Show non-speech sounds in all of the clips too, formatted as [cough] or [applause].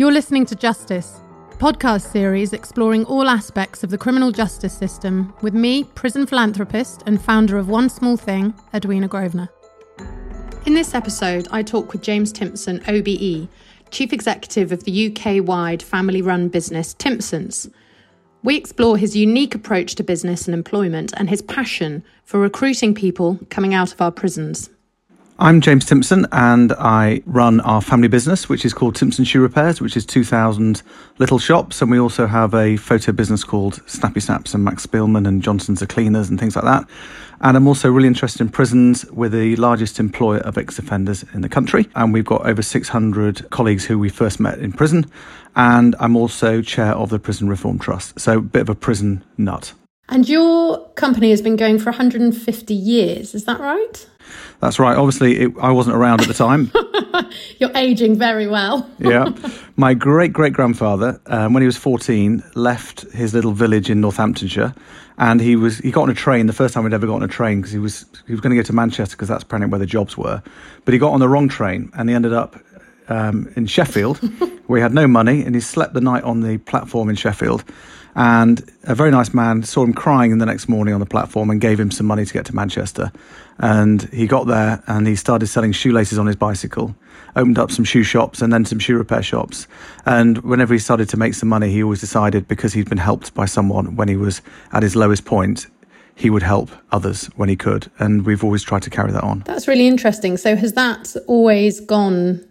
You're listening to Justice, a podcast series exploring all aspects of the criminal justice system with me, prison philanthropist and founder of One Small Thing, Edwina Grosvenor. In this episode, I talk with James Timpson, OBE, Chief Executive of the UK wide family run business Timpsons. We explore his unique approach to business and employment and his passion for recruiting people coming out of our prisons. I'm James Timpson and I run our family business, which is called Timpson Shoe Repairs, which is 2,000 little shops. And we also have a photo business called Snappy Snaps and Max Spielman and Johnson's the Cleaners and things like that. And I'm also really interested in prisons. We're the largest employer of ex offenders in the country. And we've got over 600 colleagues who we first met in prison. And I'm also chair of the Prison Reform Trust. So a bit of a prison nut. And your company has been going for 150 years, is that right? That's right. Obviously, it, I wasn't around at the time. [laughs] You're aging very well. [laughs] yeah. My great great grandfather, um, when he was 14, left his little village in Northamptonshire, and he was he got on a train the first time he'd ever got on a train because he was he was going to go to Manchester because that's apparently where the jobs were, but he got on the wrong train and he ended up um, in Sheffield, [laughs] where he had no money, and he slept the night on the platform in Sheffield. And a very nice man saw him crying in the next morning on the platform and gave him some money to get to Manchester. And he got there and he started selling shoelaces on his bicycle, opened up some shoe shops and then some shoe repair shops. And whenever he started to make some money, he always decided because he'd been helped by someone when he was at his lowest point, he would help others when he could. And we've always tried to carry that on. That's really interesting. So, has that always gone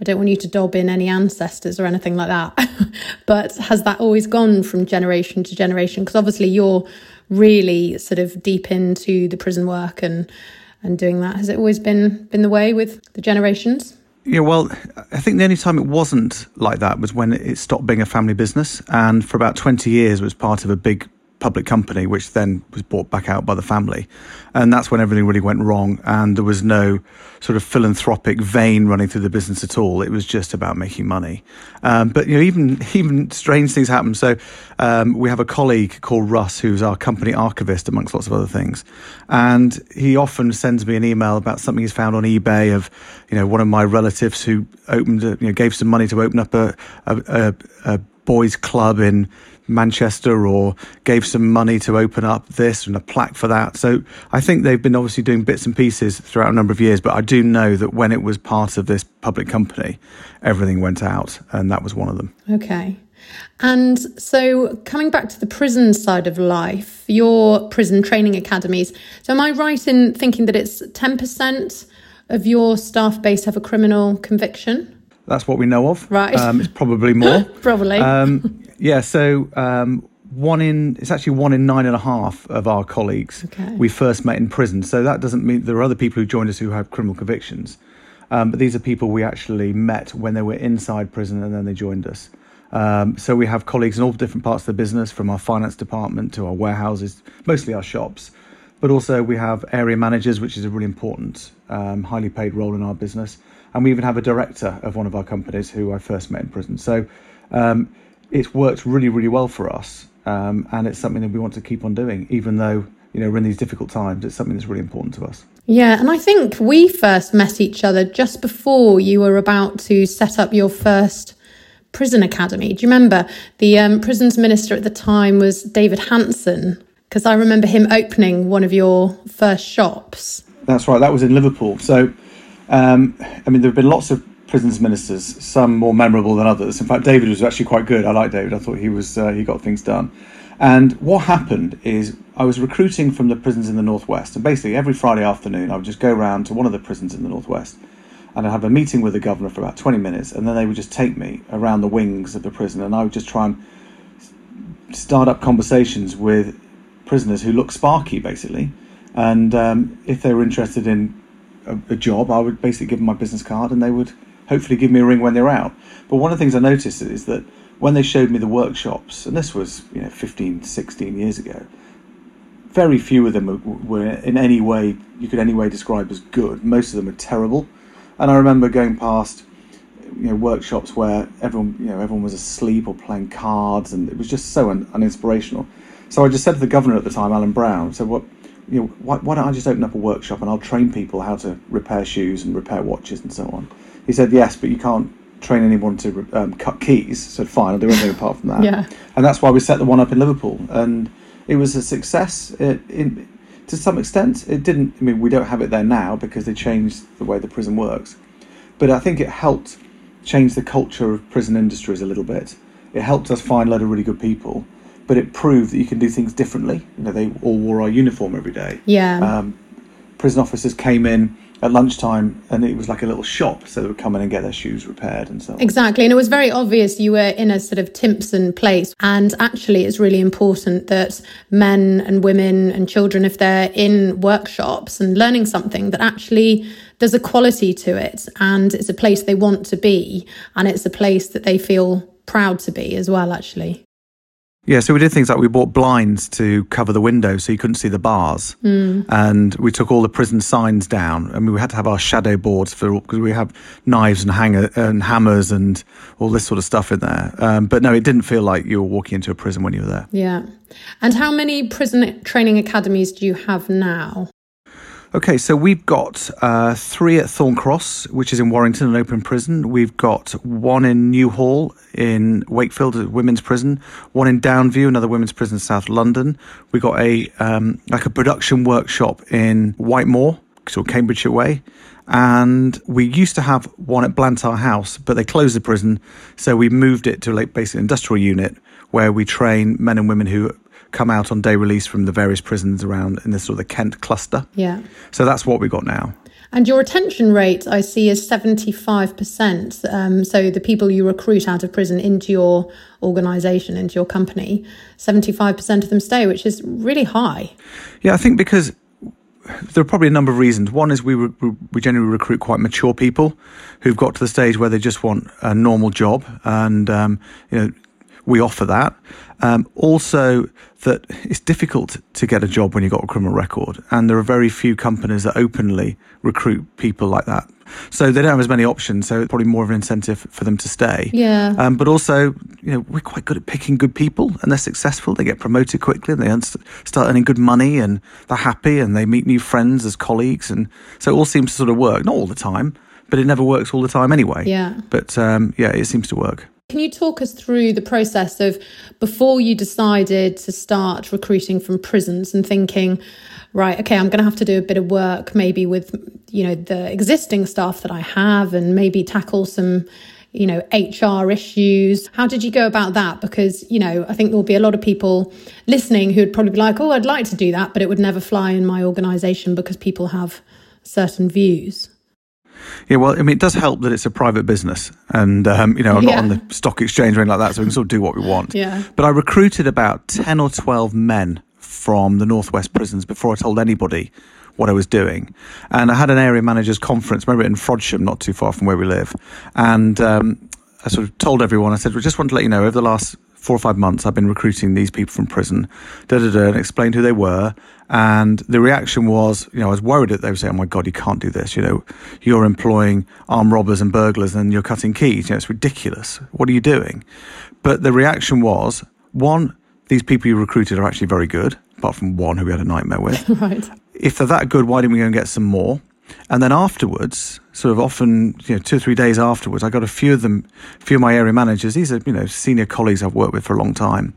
I don't want you to dob in any ancestors or anything like that. [laughs] but has that always gone from generation to generation? Because obviously you're really sort of deep into the prison work and and doing that. Has it always been been the way with the generations? Yeah, well, I think the only time it wasn't like that was when it stopped being a family business, and for about twenty years it was part of a big public company, which then was bought back out by the family. And that's when everything really went wrong. And there was no sort of philanthropic vein running through the business at all. It was just about making money. Um, but, you know, even, [laughs] even strange things happen. So um, we have a colleague called Russ, who's our company archivist, amongst lots of other things. And he often sends me an email about something he's found on eBay of, you know, one of my relatives who opened, a, you know, gave some money to open up a, a, a, a boys club in Manchester or gave some money to open up this and a plaque for that. So I think they've been obviously doing bits and pieces throughout a number of years, but I do know that when it was part of this public company, everything went out, and that was one of them. Okay. And so, coming back to the prison side of life, your prison training academies. So, am I right in thinking that it's 10% of your staff base have a criminal conviction? That's what we know of. Right. Um, it's probably more. [laughs] probably. Um, yeah. So um, one in it's actually one in nine and a half of our colleagues okay. we first met in prison. So that doesn't mean there are other people who joined us who have criminal convictions. Um, but these are people we actually met when they were inside prison and then they joined us. Um, so we have colleagues in all different parts of the business, from our finance department to our warehouses, mostly our shops. But also we have area managers, which is a really important, um, highly paid role in our business and we even have a director of one of our companies who I first met in prison. So um, it's worked really, really well for us, um, and it's something that we want to keep on doing, even though you know we're in these difficult times. It's something that's really important to us. Yeah, and I think we first met each other just before you were about to set up your first prison academy. Do you remember the um, prisons minister at the time was David Hanson? Because I remember him opening one of your first shops. That's right. That was in Liverpool. So, um, I mean, there have been lots of prisons ministers, some more memorable than others. In fact, David was actually quite good. I like David. I thought he was uh, he got things done. And what happened is I was recruiting from the prisons in the northwest, and basically every Friday afternoon I would just go around to one of the prisons in the northwest, and I'd have a meeting with the governor for about twenty minutes, and then they would just take me around the wings of the prison, and I would just try and start up conversations with prisoners who look sparky, basically. And um, if they were interested in a, a, job, I would basically give them my business card and they would hopefully give me a ring when they're out. But one of the things I noticed is that when they showed me the workshops, and this was you know 15, 16 years ago, very few of them were in any way you could any way describe as good. Most of them are terrible. And I remember going past you know workshops where everyone you know everyone was asleep or playing cards, and it was just so un- uninspirational. So I just said to the governor at the time, Alan Brown, said, "What, you know, why, why don't I just open up a workshop and I'll train people how to repair shoes and repair watches and so on?" He said, "Yes, but you can't train anyone to um, cut keys." Said, "Fine, I'll do anything [laughs] apart from that." Yeah. And that's why we set the one up in Liverpool, and it was a success. It, in, to some extent, it didn't. I mean, we don't have it there now because they changed the way the prison works, but I think it helped change the culture of prison industries a little bit. It helped us find a lot of really good people but it proved that you can do things differently. You know, they all wore our uniform every day. Yeah. Um, prison officers came in at lunchtime and it was like a little shop so they would come in and get their shoes repaired and so on. Exactly. And it was very obvious you were in a sort of Timpson place. And actually, it's really important that men and women and children, if they're in workshops and learning something, that actually there's a quality to it and it's a place they want to be and it's a place that they feel proud to be as well, actually. Yeah, so we did things like we bought blinds to cover the windows so you couldn't see the bars, mm. and we took all the prison signs down. I mean, we had to have our shadow boards for because we have knives and hanger and hammers and all this sort of stuff in there. Um, but no, it didn't feel like you were walking into a prison when you were there. Yeah, and how many prison training academies do you have now? Okay, so we've got uh, three at Thorn Cross, which is in Warrington, an open prison. We've got one in New Hall in Wakefield, a women's prison. One in Downview, another women's prison in South London. We've got a um, like a production workshop in Whitemoor, sort of Cambridgeshire way. And we used to have one at Blantyre House, but they closed the prison, so we moved it to like basically industrial unit where we train men and women who come out on day release from the various prisons around in this sort of the Kent cluster. Yeah. So that's what we've got now. And your retention rate, I see, is 75%. Um, so the people you recruit out of prison into your organisation, into your company, 75% of them stay, which is really high. Yeah, I think because there are probably a number of reasons. One is we re- we generally recruit quite mature people who've got to the stage where they just want a normal job, and um, you know we offer that. Um, also, that it's difficult to get a job when you've got a criminal record, and there are very few companies that openly recruit people like that. So they don't have as many options. So it's probably more of an incentive for them to stay. Yeah. Um, but also, you know, we're quite good at picking good people, and they're successful. They get promoted quickly, and they start earning good money, and they're happy, and they meet new friends as colleagues, and so it all seems to sort of work. Not all the time, but it never works all the time anyway. Yeah. But um, yeah, it seems to work. Can you talk us through the process of before you decided to start recruiting from prisons and thinking, right, okay, I'm going to have to do a bit of work maybe with, you know, the existing staff that I have and maybe tackle some, you know, HR issues. How did you go about that? Because, you know, I think there'll be a lot of people listening who would probably be like, oh, I'd like to do that, but it would never fly in my organization because people have certain views. Yeah, well, I mean, it does help that it's a private business, and um, you know, I'm yeah. not on the stock exchange or anything like that, so we can sort of do what we want. Yeah. But I recruited about ten or twelve men from the northwest prisons before I told anybody what I was doing, and I had an area managers conference. Remember in Frodsham, not too far from where we live, and um, I sort of told everyone. I said, "We just want to let you know over the last four or five months, I've been recruiting these people from prison, da da da, and explained who they were. And the reaction was, you know, I was worried that they would say, "Oh my God, you can't do this. You know, you're employing armed robbers and burglars, and you're cutting keys. You know, it's ridiculous. What are you doing?" But the reaction was, one, these people you recruited are actually very good, apart from one who we had a nightmare with. [laughs] right. If they're that good, why didn't we go and get some more? And then afterwards, sort of often, you know, two or three days afterwards, I got a few of them, a few of my area managers. These are, you know, senior colleagues I've worked with for a long time,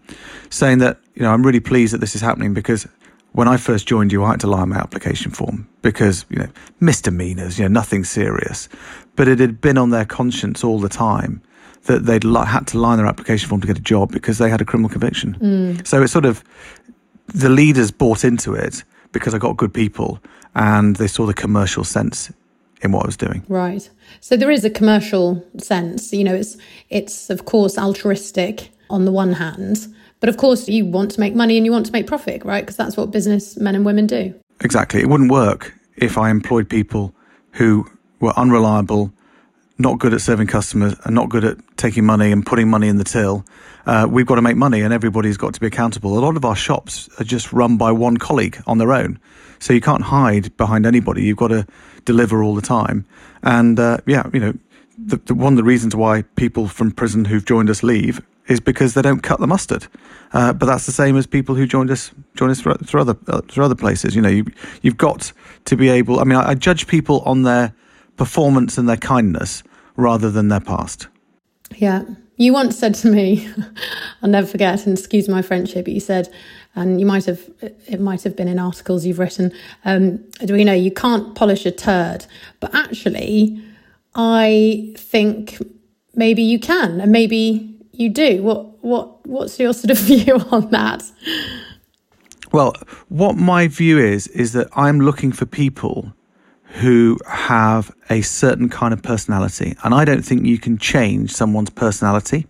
saying that, you know, I'm really pleased that this is happening because when I first joined you, I had to lie on my application form because, you know, misdemeanors, you know, nothing serious. But it had been on their conscience all the time that they'd li- had to lie on their application form to get a job because they had a criminal conviction. Mm. So it's sort of the leaders bought into it because I got good people and they saw the commercial sense in what I was doing. Right. So there is a commercial sense. You know, it's it's of course altruistic on the one hand, but of course you want to make money and you want to make profit, right? Because that's what business men and women do. Exactly. It wouldn't work if I employed people who were unreliable, not good at serving customers, and not good at taking money and putting money in the till. Uh, we've got to make money, and everybody's got to be accountable. A lot of our shops are just run by one colleague on their own. So you can't hide behind anybody. You've got to deliver all the time. And uh, yeah, you know, the, the, one of the reasons why people from prison who've joined us leave is because they don't cut the mustard. Uh, but that's the same as people who joined us join us through, through other uh, through other places. You know, you you've got to be able. I mean, I, I judge people on their performance and their kindness rather than their past. Yeah, you once said to me, [laughs] I'll never forget, and excuse my here, but you said, and you might have, it might have been in articles you've written, um, know you can't polish a turd, but actually, I think maybe you can, and maybe you do. What, what, what's your sort of [laughs] view on that? Well, what my view is, is that I'm looking for people who have a certain kind of personality. And I don't think you can change someone's personality.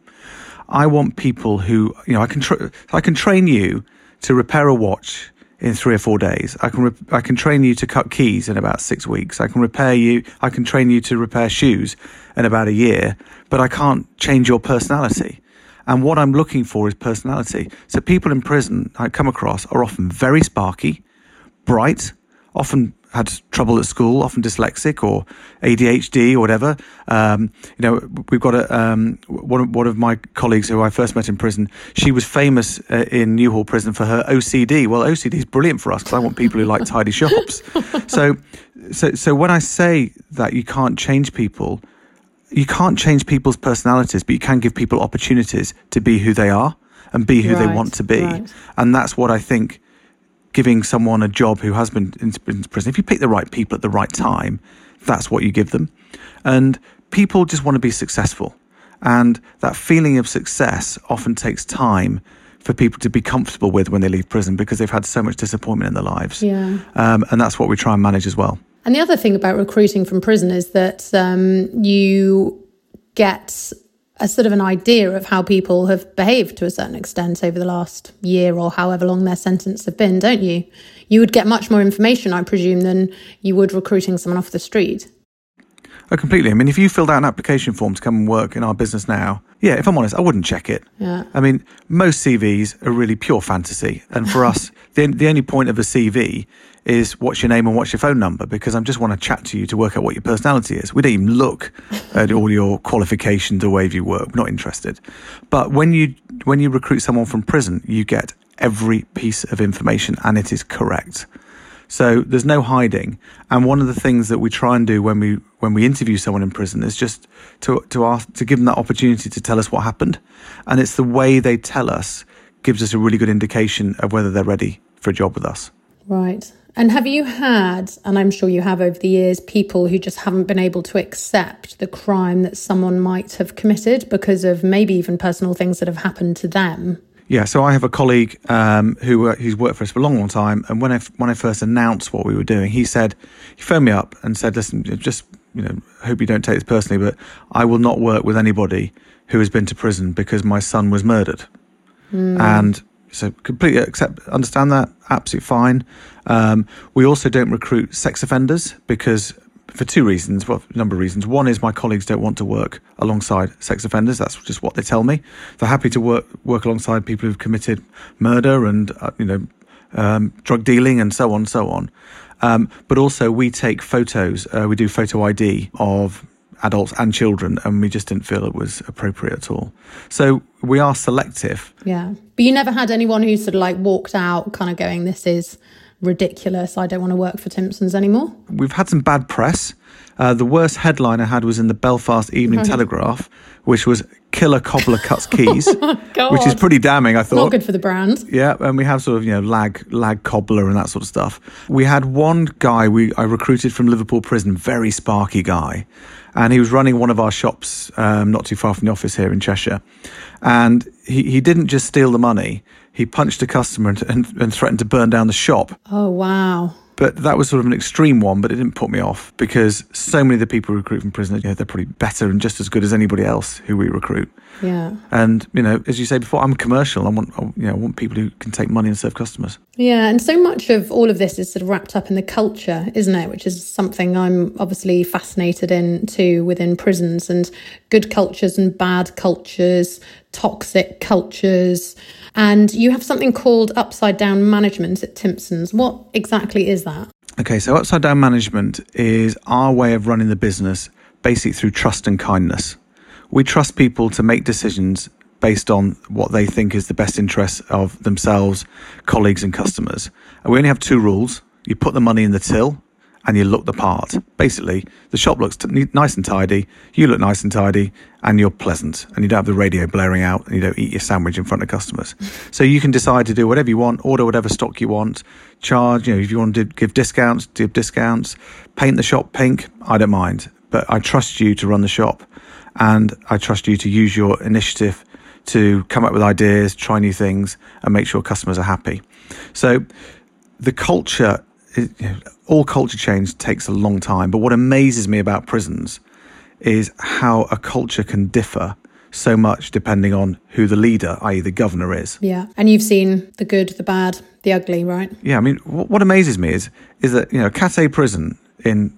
I want people who, you know, I can, tra- I can train you to repair a watch in three or four days. I can, re- I can train you to cut keys in about six weeks. I can repair you, I can train you to repair shoes in about a year, but I can't change your personality. And what I'm looking for is personality. So people in prison I come across are often very sparky, bright, often had trouble at school, often dyslexic or ADHD or whatever. Um, you know, we've got a, um, one, of, one of my colleagues who I first met in prison. She was famous uh, in New Hall Prison for her OCD. Well, OCD is brilliant for us because I want people who like tidy shops. [laughs] So, so, so when I say that you can't change people, you can't change people's personalities, but you can give people opportunities to be who they are and be who right, they want to be. Right. And that's what I think giving someone a job who has been in, prison, if you pick the right people at the right time, that's what you give them. And people just want to be successful. And that feeling of success often takes time for people to be comfortable with when they leave prison because they've had so much disappointment in their lives. Yeah. Um, and that's what we try and manage as well. And the other thing about recruiting from prison is that um, you get a sort of an idea of how people have behaved to a certain extent over the last year or however long their sentence have been, don't you? You would get much more information, I presume, than you would recruiting someone off the street. Oh, completely. I mean, if you filled out an application form to come and work in our business now, yeah, if I'm honest, I wouldn't check it. Yeah. I mean, most CVs are really pure fantasy. And for [laughs] us, the, the only point of a CV is what's your name and what's your phone number because I just want to chat to you to work out what your personality is. We don't even look at all your qualifications or where you work. We're not interested. But when you when you recruit someone from prison, you get every piece of information and it is correct. So there's no hiding. And one of the things that we try and do when we when we interview someone in prison is just to to ask to give them that opportunity to tell us what happened. And it's the way they tell us gives us a really good indication of whether they're ready for a job with us. Right. And have you had, and I'm sure you have over the years, people who just haven't been able to accept the crime that someone might have committed because of maybe even personal things that have happened to them? Yeah, so I have a colleague um, who uh, who's worked for us for a long, long time, and when I when I first announced what we were doing, he said he phoned me up and said, "Listen, just you know, hope you don't take this personally, but I will not work with anybody who has been to prison because my son was murdered." Mm. And so completely accept, understand that, absolutely fine. Um, we also don't recruit sex offenders because for two reasons, well, a number of reasons. One is my colleagues don't want to work alongside sex offenders. That's just what they tell me. They're happy to work work alongside people who've committed murder and uh, you know um, drug dealing and so on, so on. Um, but also, we take photos. Uh, we do photo ID of adults and children, and we just didn't feel it was appropriate at all. So we are selective. Yeah, but you never had anyone who sort of like walked out, kind of going, "This is." ridiculous. I don't want to work for Timpsons anymore. We've had some bad press. Uh, the worst headline I had was in the Belfast Evening Telegraph, which was "Killer Cobbler Cuts Keys," [laughs] which is pretty damning. I thought Not good for the brand. Yeah, and we have sort of you know lag lag cobbler and that sort of stuff. We had one guy we I recruited from Liverpool prison, very sparky guy, and he was running one of our shops um, not too far from the office here in Cheshire, and he he didn't just steal the money. He punched a customer and, and, and threatened to burn down the shop. Oh, wow. But that was sort of an extreme one, but it didn't put me off because so many of the people we recruit from prison, you know, they're probably better and just as good as anybody else who we recruit. Yeah. And you know, as you say before, I'm commercial. I want, I, you know, I want people who can take money and serve customers. Yeah, and so much of all of this is sort of wrapped up in the culture, isn't it? Which is something I'm obviously fascinated in too within prisons and good cultures and bad cultures, toxic cultures. And you have something called upside down management at Timpsons. What exactly is that? Okay, so upside down management is our way of running the business basically through trust and kindness. We trust people to make decisions based on what they think is the best interest of themselves, colleagues, and customers. And we only have two rules you put the money in the till and you look the part. Basically, the shop looks t- nice and tidy, you look nice and tidy, and you're pleasant, and you don't have the radio blaring out, and you don't eat your sandwich in front of customers. so you can decide to do whatever you want, order whatever stock you want, charge. You know, if you want to give discounts, give discounts, paint the shop pink. I don't mind, but I trust you to run the shop, and I trust you to use your initiative to come up with ideas, try new things, and make sure customers are happy. So the culture it, you know, all culture change takes a long time. But what amazes me about prisons is how a culture can differ so much depending on who the leader, i.e., the governor, is. Yeah, and you've seen the good, the bad, the ugly, right? Yeah, I mean, what amazes me is is that you know, Cat A prison in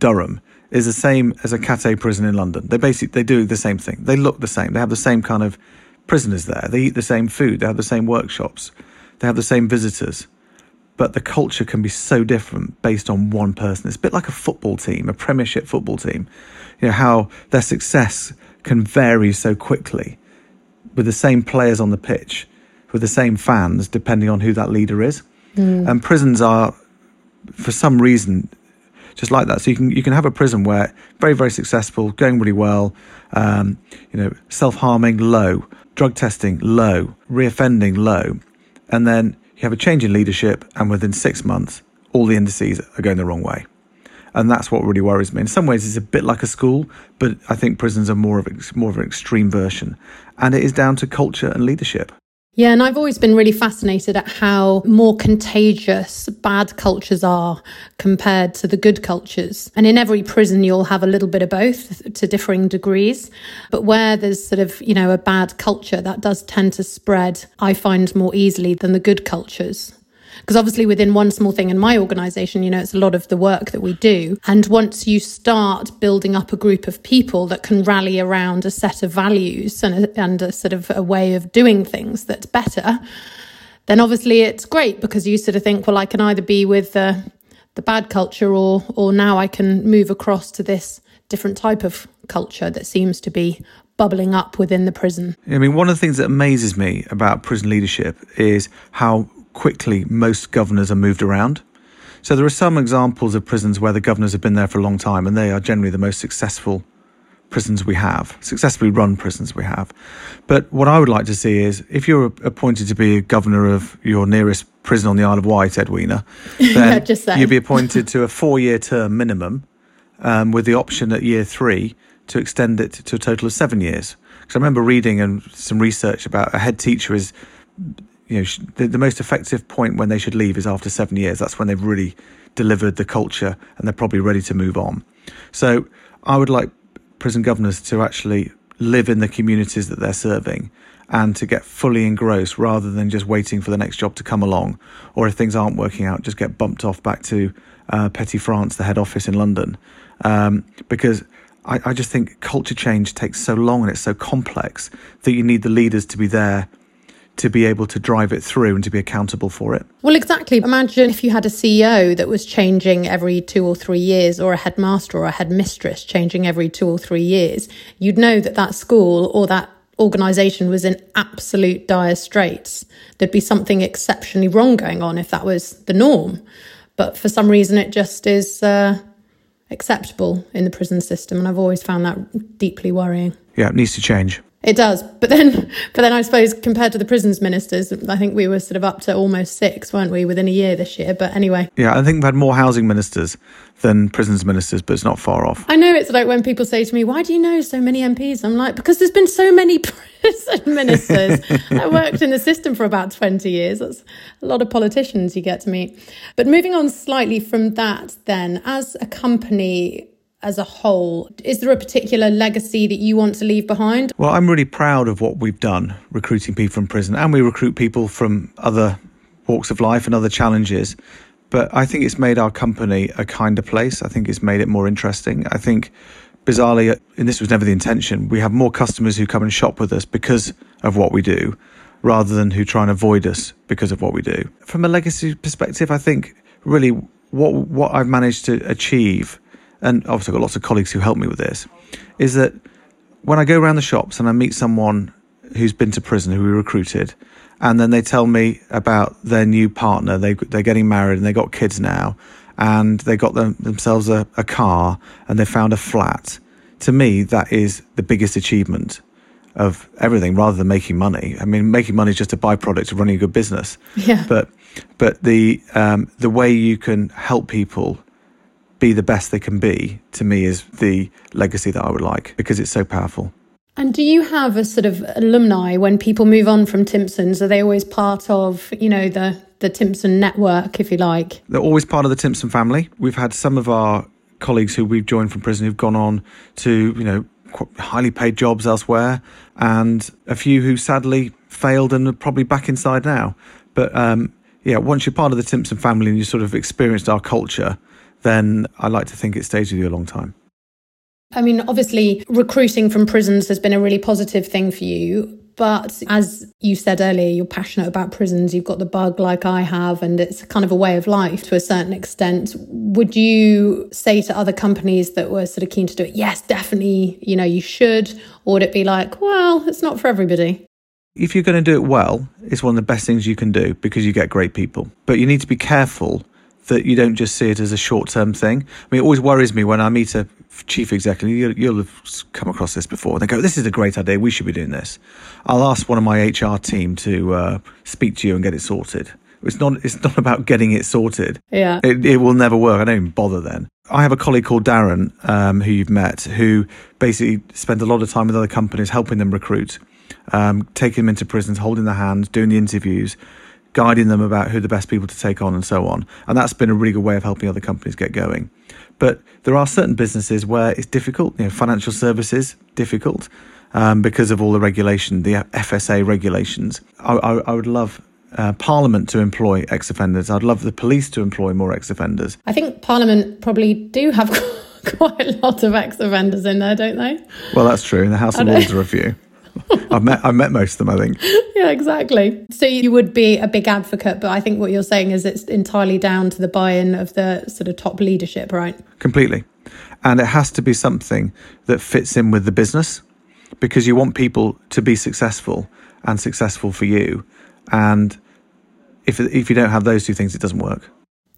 Durham is the same as a Cat A prison in London. They basically they do the same thing. They look the same. They have the same kind of prisoners there. They eat the same food. They have the same workshops. They have the same visitors but the culture can be so different based on one person. It's a bit like a football team, a Premiership football team. You know how their success can vary so quickly with the same players on the pitch, with the same fans, depending on who that leader is. Mm. And prisons are, for some reason, just like that. So you can you can have a prison where very very successful, going really well, um, you know, self harming low, drug testing low, reoffending low, and then you have a change in leadership, and within six months, all the indices are going the wrong way. And that's what really worries me. In some ways, it's a bit like a school, but I think prisons are more of more of an extreme version, and it is down to culture and leadership. Yeah, and I've always been really fascinated at how more contagious bad cultures are compared to the good cultures. And in every prison, you'll have a little bit of both to differing degrees. But where there's sort of, you know, a bad culture, that does tend to spread, I find, more easily than the good cultures. Because obviously, within one small thing in my organization, you know, it's a lot of the work that we do. And once you start building up a group of people that can rally around a set of values and a, and a sort of a way of doing things that's better, then obviously it's great because you sort of think, well, I can either be with the, the bad culture or, or now I can move across to this different type of culture that seems to be bubbling up within the prison. I mean, one of the things that amazes me about prison leadership is how quickly most governors are moved around. So there are some examples of prisons where the governors have been there for a long time, and they are generally the most successful prisons we have, successfully run prisons we have. But what I would like to see is if you're appointed to be a governor of your nearest prison on the Isle of Wight, Edwina, [laughs] then you'd be appointed to a four year term minimum um, with the option at year three to extend it to a total of seven years. Because I remember reading and some research about a head teacher is you know, the, the most effective point when they should leave is after seven years. That's when they've really delivered the culture and they're probably ready to move on. So I would like prison governors to actually live in the communities that they're serving and to get fully engrossed rather than just waiting for the next job to come along. Or if things aren't working out, just get bumped off back to uh, Petty France, the head office in London. Um, because I, I just think culture change takes so long and it's so complex that you need the leaders to be there to be able to drive it through and to be accountable for it. Well, exactly. Imagine if you had a CEO that was changing every two or three years, or a headmaster or a headmistress changing every two or three years. You'd know that that school or that organisation was in absolute dire straits. There'd be something exceptionally wrong going on if that was the norm. But for some reason, it just is uh, acceptable in the prison system. And I've always found that deeply worrying. Yeah, it needs to change. It does, but then, [laughs] but then I suppose compared to the prisons ministers, I think we were sort of up to almost six, weren't we, within a year this year? But anyway, yeah, I think we've had more housing ministers than prisons ministers, but it's not far off. I know it's like when people say to me, "Why do you know so many MPs?" I'm like, because there's been so many [laughs] prison ministers. I worked in the system for about twenty years. That's a lot of politicians you get to meet. But moving on slightly from that, then, as a company as a whole. Is there a particular legacy that you want to leave behind? Well, I'm really proud of what we've done recruiting people from prison, and we recruit people from other walks of life and other challenges. But I think it's made our company a kinder place. I think it's made it more interesting. I think, bizarrely, and this was never the intention, we have more customers who come and shop with us because of what we do rather than who try and avoid us because of what we do. From a legacy perspective, I think really what what I've managed to achieve and obviously I've got lots of colleagues who help me with this, is that when I go around the shops and I meet someone who's been to prison who we recruited, and then they tell me about their new partner, they they're getting married and they got kids now, and they got them, themselves a, a car and they found a flat. To me, that is the biggest achievement of everything rather than making money. I mean, making money is just a byproduct of running a good business. Yeah. But but the um, the way you can help people be the best they can be to me is the legacy that I would like because it's so powerful. And do you have a sort of alumni when people move on from Timpsons? Are they always part of, you know, the the Timpson network, if you like? They're always part of the Timpson family. We've had some of our colleagues who we've joined from prison who've gone on to, you know, highly paid jobs elsewhere, and a few who sadly failed and are probably back inside now. But um, yeah, once you're part of the Timpson family and you sort of experienced our culture, then I like to think it stays with you a long time. I mean, obviously, recruiting from prisons has been a really positive thing for you. But as you said earlier, you're passionate about prisons. You've got the bug like I have, and it's kind of a way of life to a certain extent. Would you say to other companies that were sort of keen to do it, yes, definitely, you know, you should? Or would it be like, well, it's not for everybody? If you're going to do it well, it's one of the best things you can do because you get great people. But you need to be careful that you don't just see it as a short term thing. I mean, it always worries me when I meet a chief executive, you'll, you'll, have come across this before. They go, This is a great idea. We should be doing this. I'll ask one of my HR team to uh, speak to you and get it sorted. It's not. It's not [laughs] about getting it sorted. Yeah, it, it will never work. I don't even bother then. I have a colleague called Darren, um, who you've met, who basically spends a lot of time with other companies helping them recruit, um, taking them into prisons, holding their hands, doing the interviews, guiding them about who the best people to take on and so on. And that's been a really good way of helping other companies get going. But there are certain businesses where it's difficult, you know, financial services, difficult um, because of all the regulation, the FSA regulations. I, I, I would love uh, Parliament to employ ex offenders. I'd love the police to employ more ex offenders. I think Parliament probably do have [laughs] quite a lot of ex offenders in there, don't they? Well, that's true. In the House of Lords are a few. [laughs] I've met I've met most of them, I think. Yeah, exactly. So you would be a big advocate, but I think what you're saying is it's entirely down to the buy-in of the sort of top leadership, right? Completely. And it has to be something that fits in with the business because you want people to be successful and successful for you. And if if you don't have those two things, it doesn't work.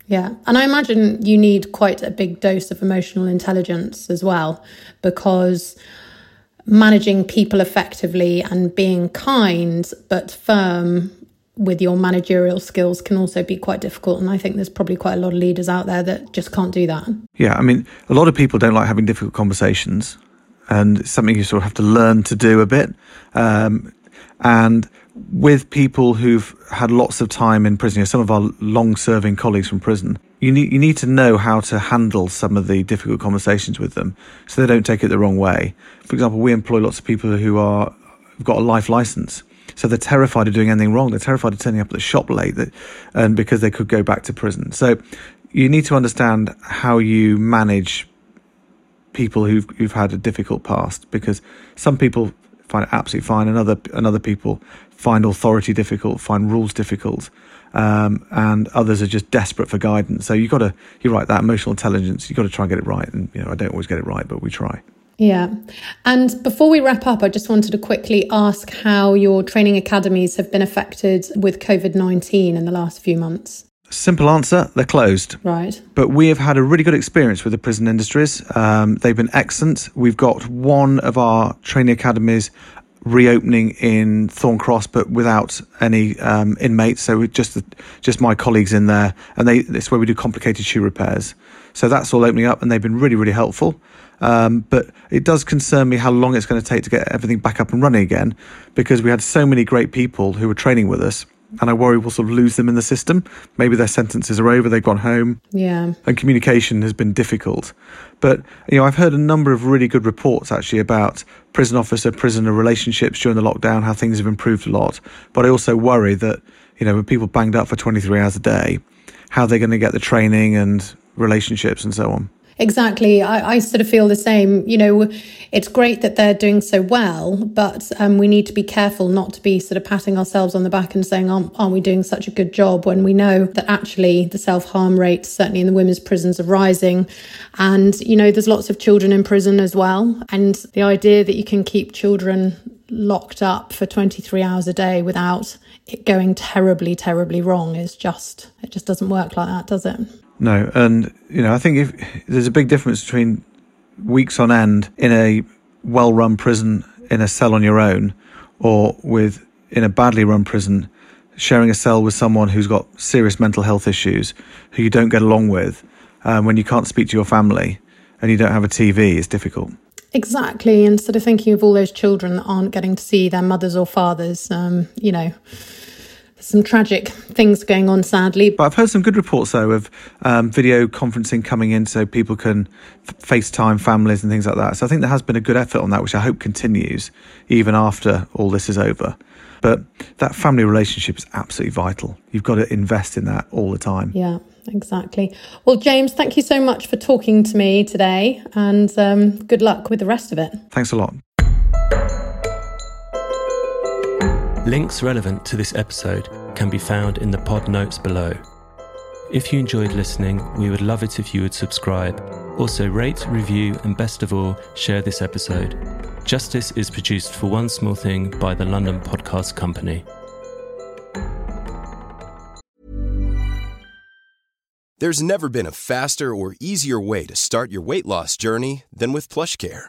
Yeah. And I imagine you need quite a big dose of emotional intelligence as well, because managing people effectively and being kind but firm with your managerial skills can also be quite difficult. And I think there's probably quite a lot of leaders out there that just can't do that. Yeah, I mean, a lot of people don't like having difficult conversations, and it's something you sort of have to learn to do a bit. Um, and with people who've had lots of time in prison, some of our long-serving colleagues from prison, you need you need to know how to handle some of the difficult conversations with them, so they don't take it the wrong way. For example, we employ lots of people who are have got a life license, so they're terrified of doing anything wrong. They're terrified of turning up at the shop late, that, and because they could go back to prison. So you need to understand how you manage people who've who've had a difficult past, because some people find it absolutely fine, and other and other people find authority difficult, find rules difficult, um, and others are just desperate for guidance. So you've got to, you're right, that emotional intelligence, you've got to try and get it right. And, you know, I don't always get it right, but we try. Yeah. And before we wrap up, I just wanted to quickly ask how your training academies have been affected with COVID 19 in the last few months. Simple answer, they're closed. Right. But we have had a really good experience with the prison industries. Um, they've been excellent. We've got one of our training academies reopening in Thorn Cross, but without any um, inmates. So just just my colleagues in there, and they it's where we do complicated shoe repairs. So that's all opening up, and they've been really really helpful. Um, but it does concern me how long it's going to take to get everything back up and running again, because we had so many great people who were training with us and I worry we'll sort of lose them in the system. Maybe their sentences are over, they've gone home. Yeah. And communication has been difficult. But, you know, I've heard a number of really good reports actually about prison officer prisoner relationships during the lockdown, how things have improved a lot. But I also worry that, you know, when people banged up for 23 hours a day, how they're going to get the training and relationships and so on. Exactly. I, I, sort of feel the same. You know, it's great that they're doing so well, but um, we need to be careful not to be sort of patting ourselves on the back and saying, aren't, aren't we doing such a good job when we know that actually the self harm rates, certainly in the women's prisons, are rising. And, you know, there's lots of children in prison as well. And the idea that you can keep children locked up for 23 hours a day without it going terribly, terribly wrong is just, it just doesn't work like that, does it? No, and you know, I think if there's a big difference between weeks on end in a well-run prison in a cell on your own, or with in a badly run prison, sharing a cell with someone who's got serious mental health issues, who you don't get along with, um, when you can't speak to your family and you don't have a TV, it's difficult. Exactly, sort of thinking of all those children that aren't getting to see their mothers or fathers, um, you know some tragic things going on, sadly. But I've heard some good reports, though, of um, video conferencing coming in so people can f- FaceTime families and things like that. So I think there has been a good effort on that, which I hope continues even after all this is over. But that family relationship is absolutely vital. You've got to invest in that all the time. Yeah, exactly. Well, James, thank you so much for talking to me today and um, good luck with the rest of it. Thanks a lot. Links relevant to this episode can be found in the pod notes below. If you enjoyed listening, we would love it if you would subscribe. Also, rate, review, and best of all, share this episode. Justice is produced for One Small Thing by the London Podcast Company. There's never been a faster or easier way to start your weight loss journey than with PlushCare